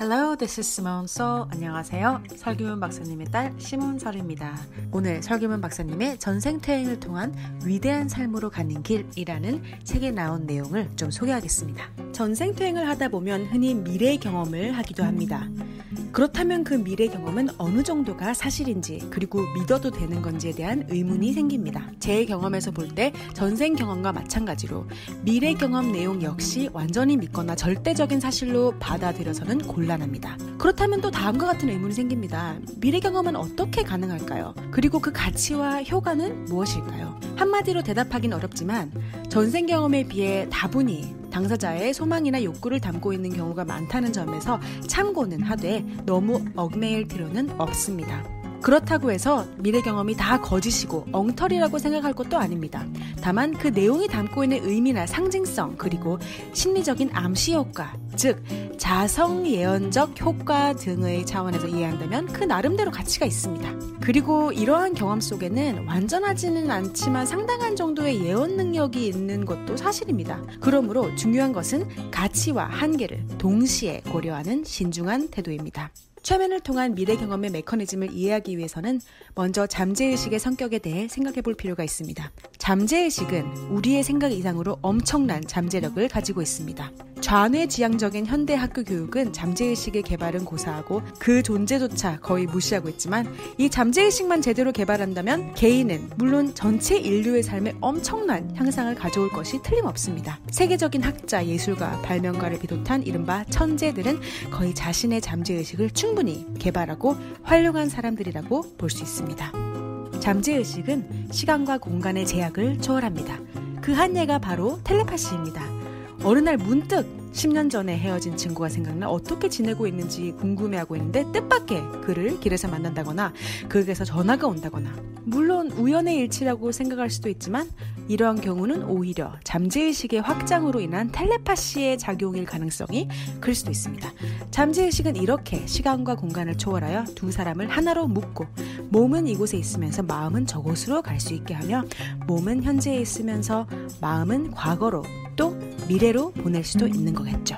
Hello, this is Simone So. 안녕하세요. 설규문 박사님의 딸 시몬설입니다. 오늘 설규문 박사님의 전생퇴행을 통한 위대한 삶으로 가는 길이라는 책에 나온 내용을 좀 소개하겠습니다. 전생퇴행을 하다 보면 흔히 미래 경험을 하기도 합니다. 그렇다면 그 미래 경험은 어느 정도가 사실인지 그리고 믿어도 되는 건지에 대한 의문이 생깁니다. 제 경험에서 볼 때 전생 경험과 마찬가지로 미래 경험 내용 역시 완전히 믿거나 절대적인 사실로 받아들여서는 곤란합니다. 그렇다면 또 다음과 같은 의문이 생깁니다. 미래 경험은 어떻게 가능할까요? 그리고 그 가치와 효과는 무엇일까요? 한마디로 대답하긴 어렵지만 전생 경험에 비해 다분히 당사자의 소망이나 욕구를 담고 있는 경우가 많다는 점에서 참고는 하되 너무 얽매일 필요는 없습니다. 그렇다고 해서 미래 경험이 다 거짓이고 엉터리라고 생각할 것도 아닙니다. 다만 그 내용이 담고 있는 의미나 상징성 그리고 심리적인 암시 효과, 즉 자성 예언적 효과 등의 차원에서 이해한다면 그 나름대로 가치가 있습니다. 그리고 이러한 경험 속에는 완전하지는 않지만 상당한 정도의 예언 능력이 있는 것도 사실입니다. 그러므로 중요한 것은 가치와 한계를 동시에 고려하는 신중한 태도입니다. 최면을 통한 미래 경험의 메커니즘을 이해하기 위해서는 먼저 잠재의식의 성격에 대해 생각해 볼 필요가 있습니다. 잠재의식은 우리의 생각 이상으로 엄청난 잠재력을 가지고 있습니다. 좌뇌지향적인 현대 학교 교육은 잠재의식의 개발은 고사하고 그 존재조차 거의 무시하고 있지만 이 잠재의식만 제대로 개발한다면 개인은 물론 전체 인류의 삶에 엄청난 향상을 가져올 것이 틀림없습니다. 세계적인 학자, 예술가, 발명가를 비롯한 이른바 천재들은 거의 자신의 잠재의식을 충분히 개발하고 활용한 사람들이라고 볼 수 있습니다. 잠재의식은 시간과 공간의 제약을 초월합니다. 그 한 예가 바로 텔레파시입니다. 어느 날 문득 10년 전에 헤어진 친구가 생각나 어떻게 지내고 있는지 궁금해하고 있는데 뜻밖의 그를 길에서 만난다거나 그에게서 전화가 온다거나. 물론 우연의 일치라고 생각할 수도 있지만 이러한 경우는 오히려 잠재의식의 확장으로 인한 텔레파시의 작용일 가능성이 클 수도 있습니다. 잠재의식은 이렇게 시간과 공간을 초월하여 두 사람을 하나로 묶고 몸은 이곳에 있으면서 마음은 저곳으로 갈 수 있게 하며 몸은 현재에 있으면서 마음은 과거로 또 미래로 보낼 수도 있는 거겠죠.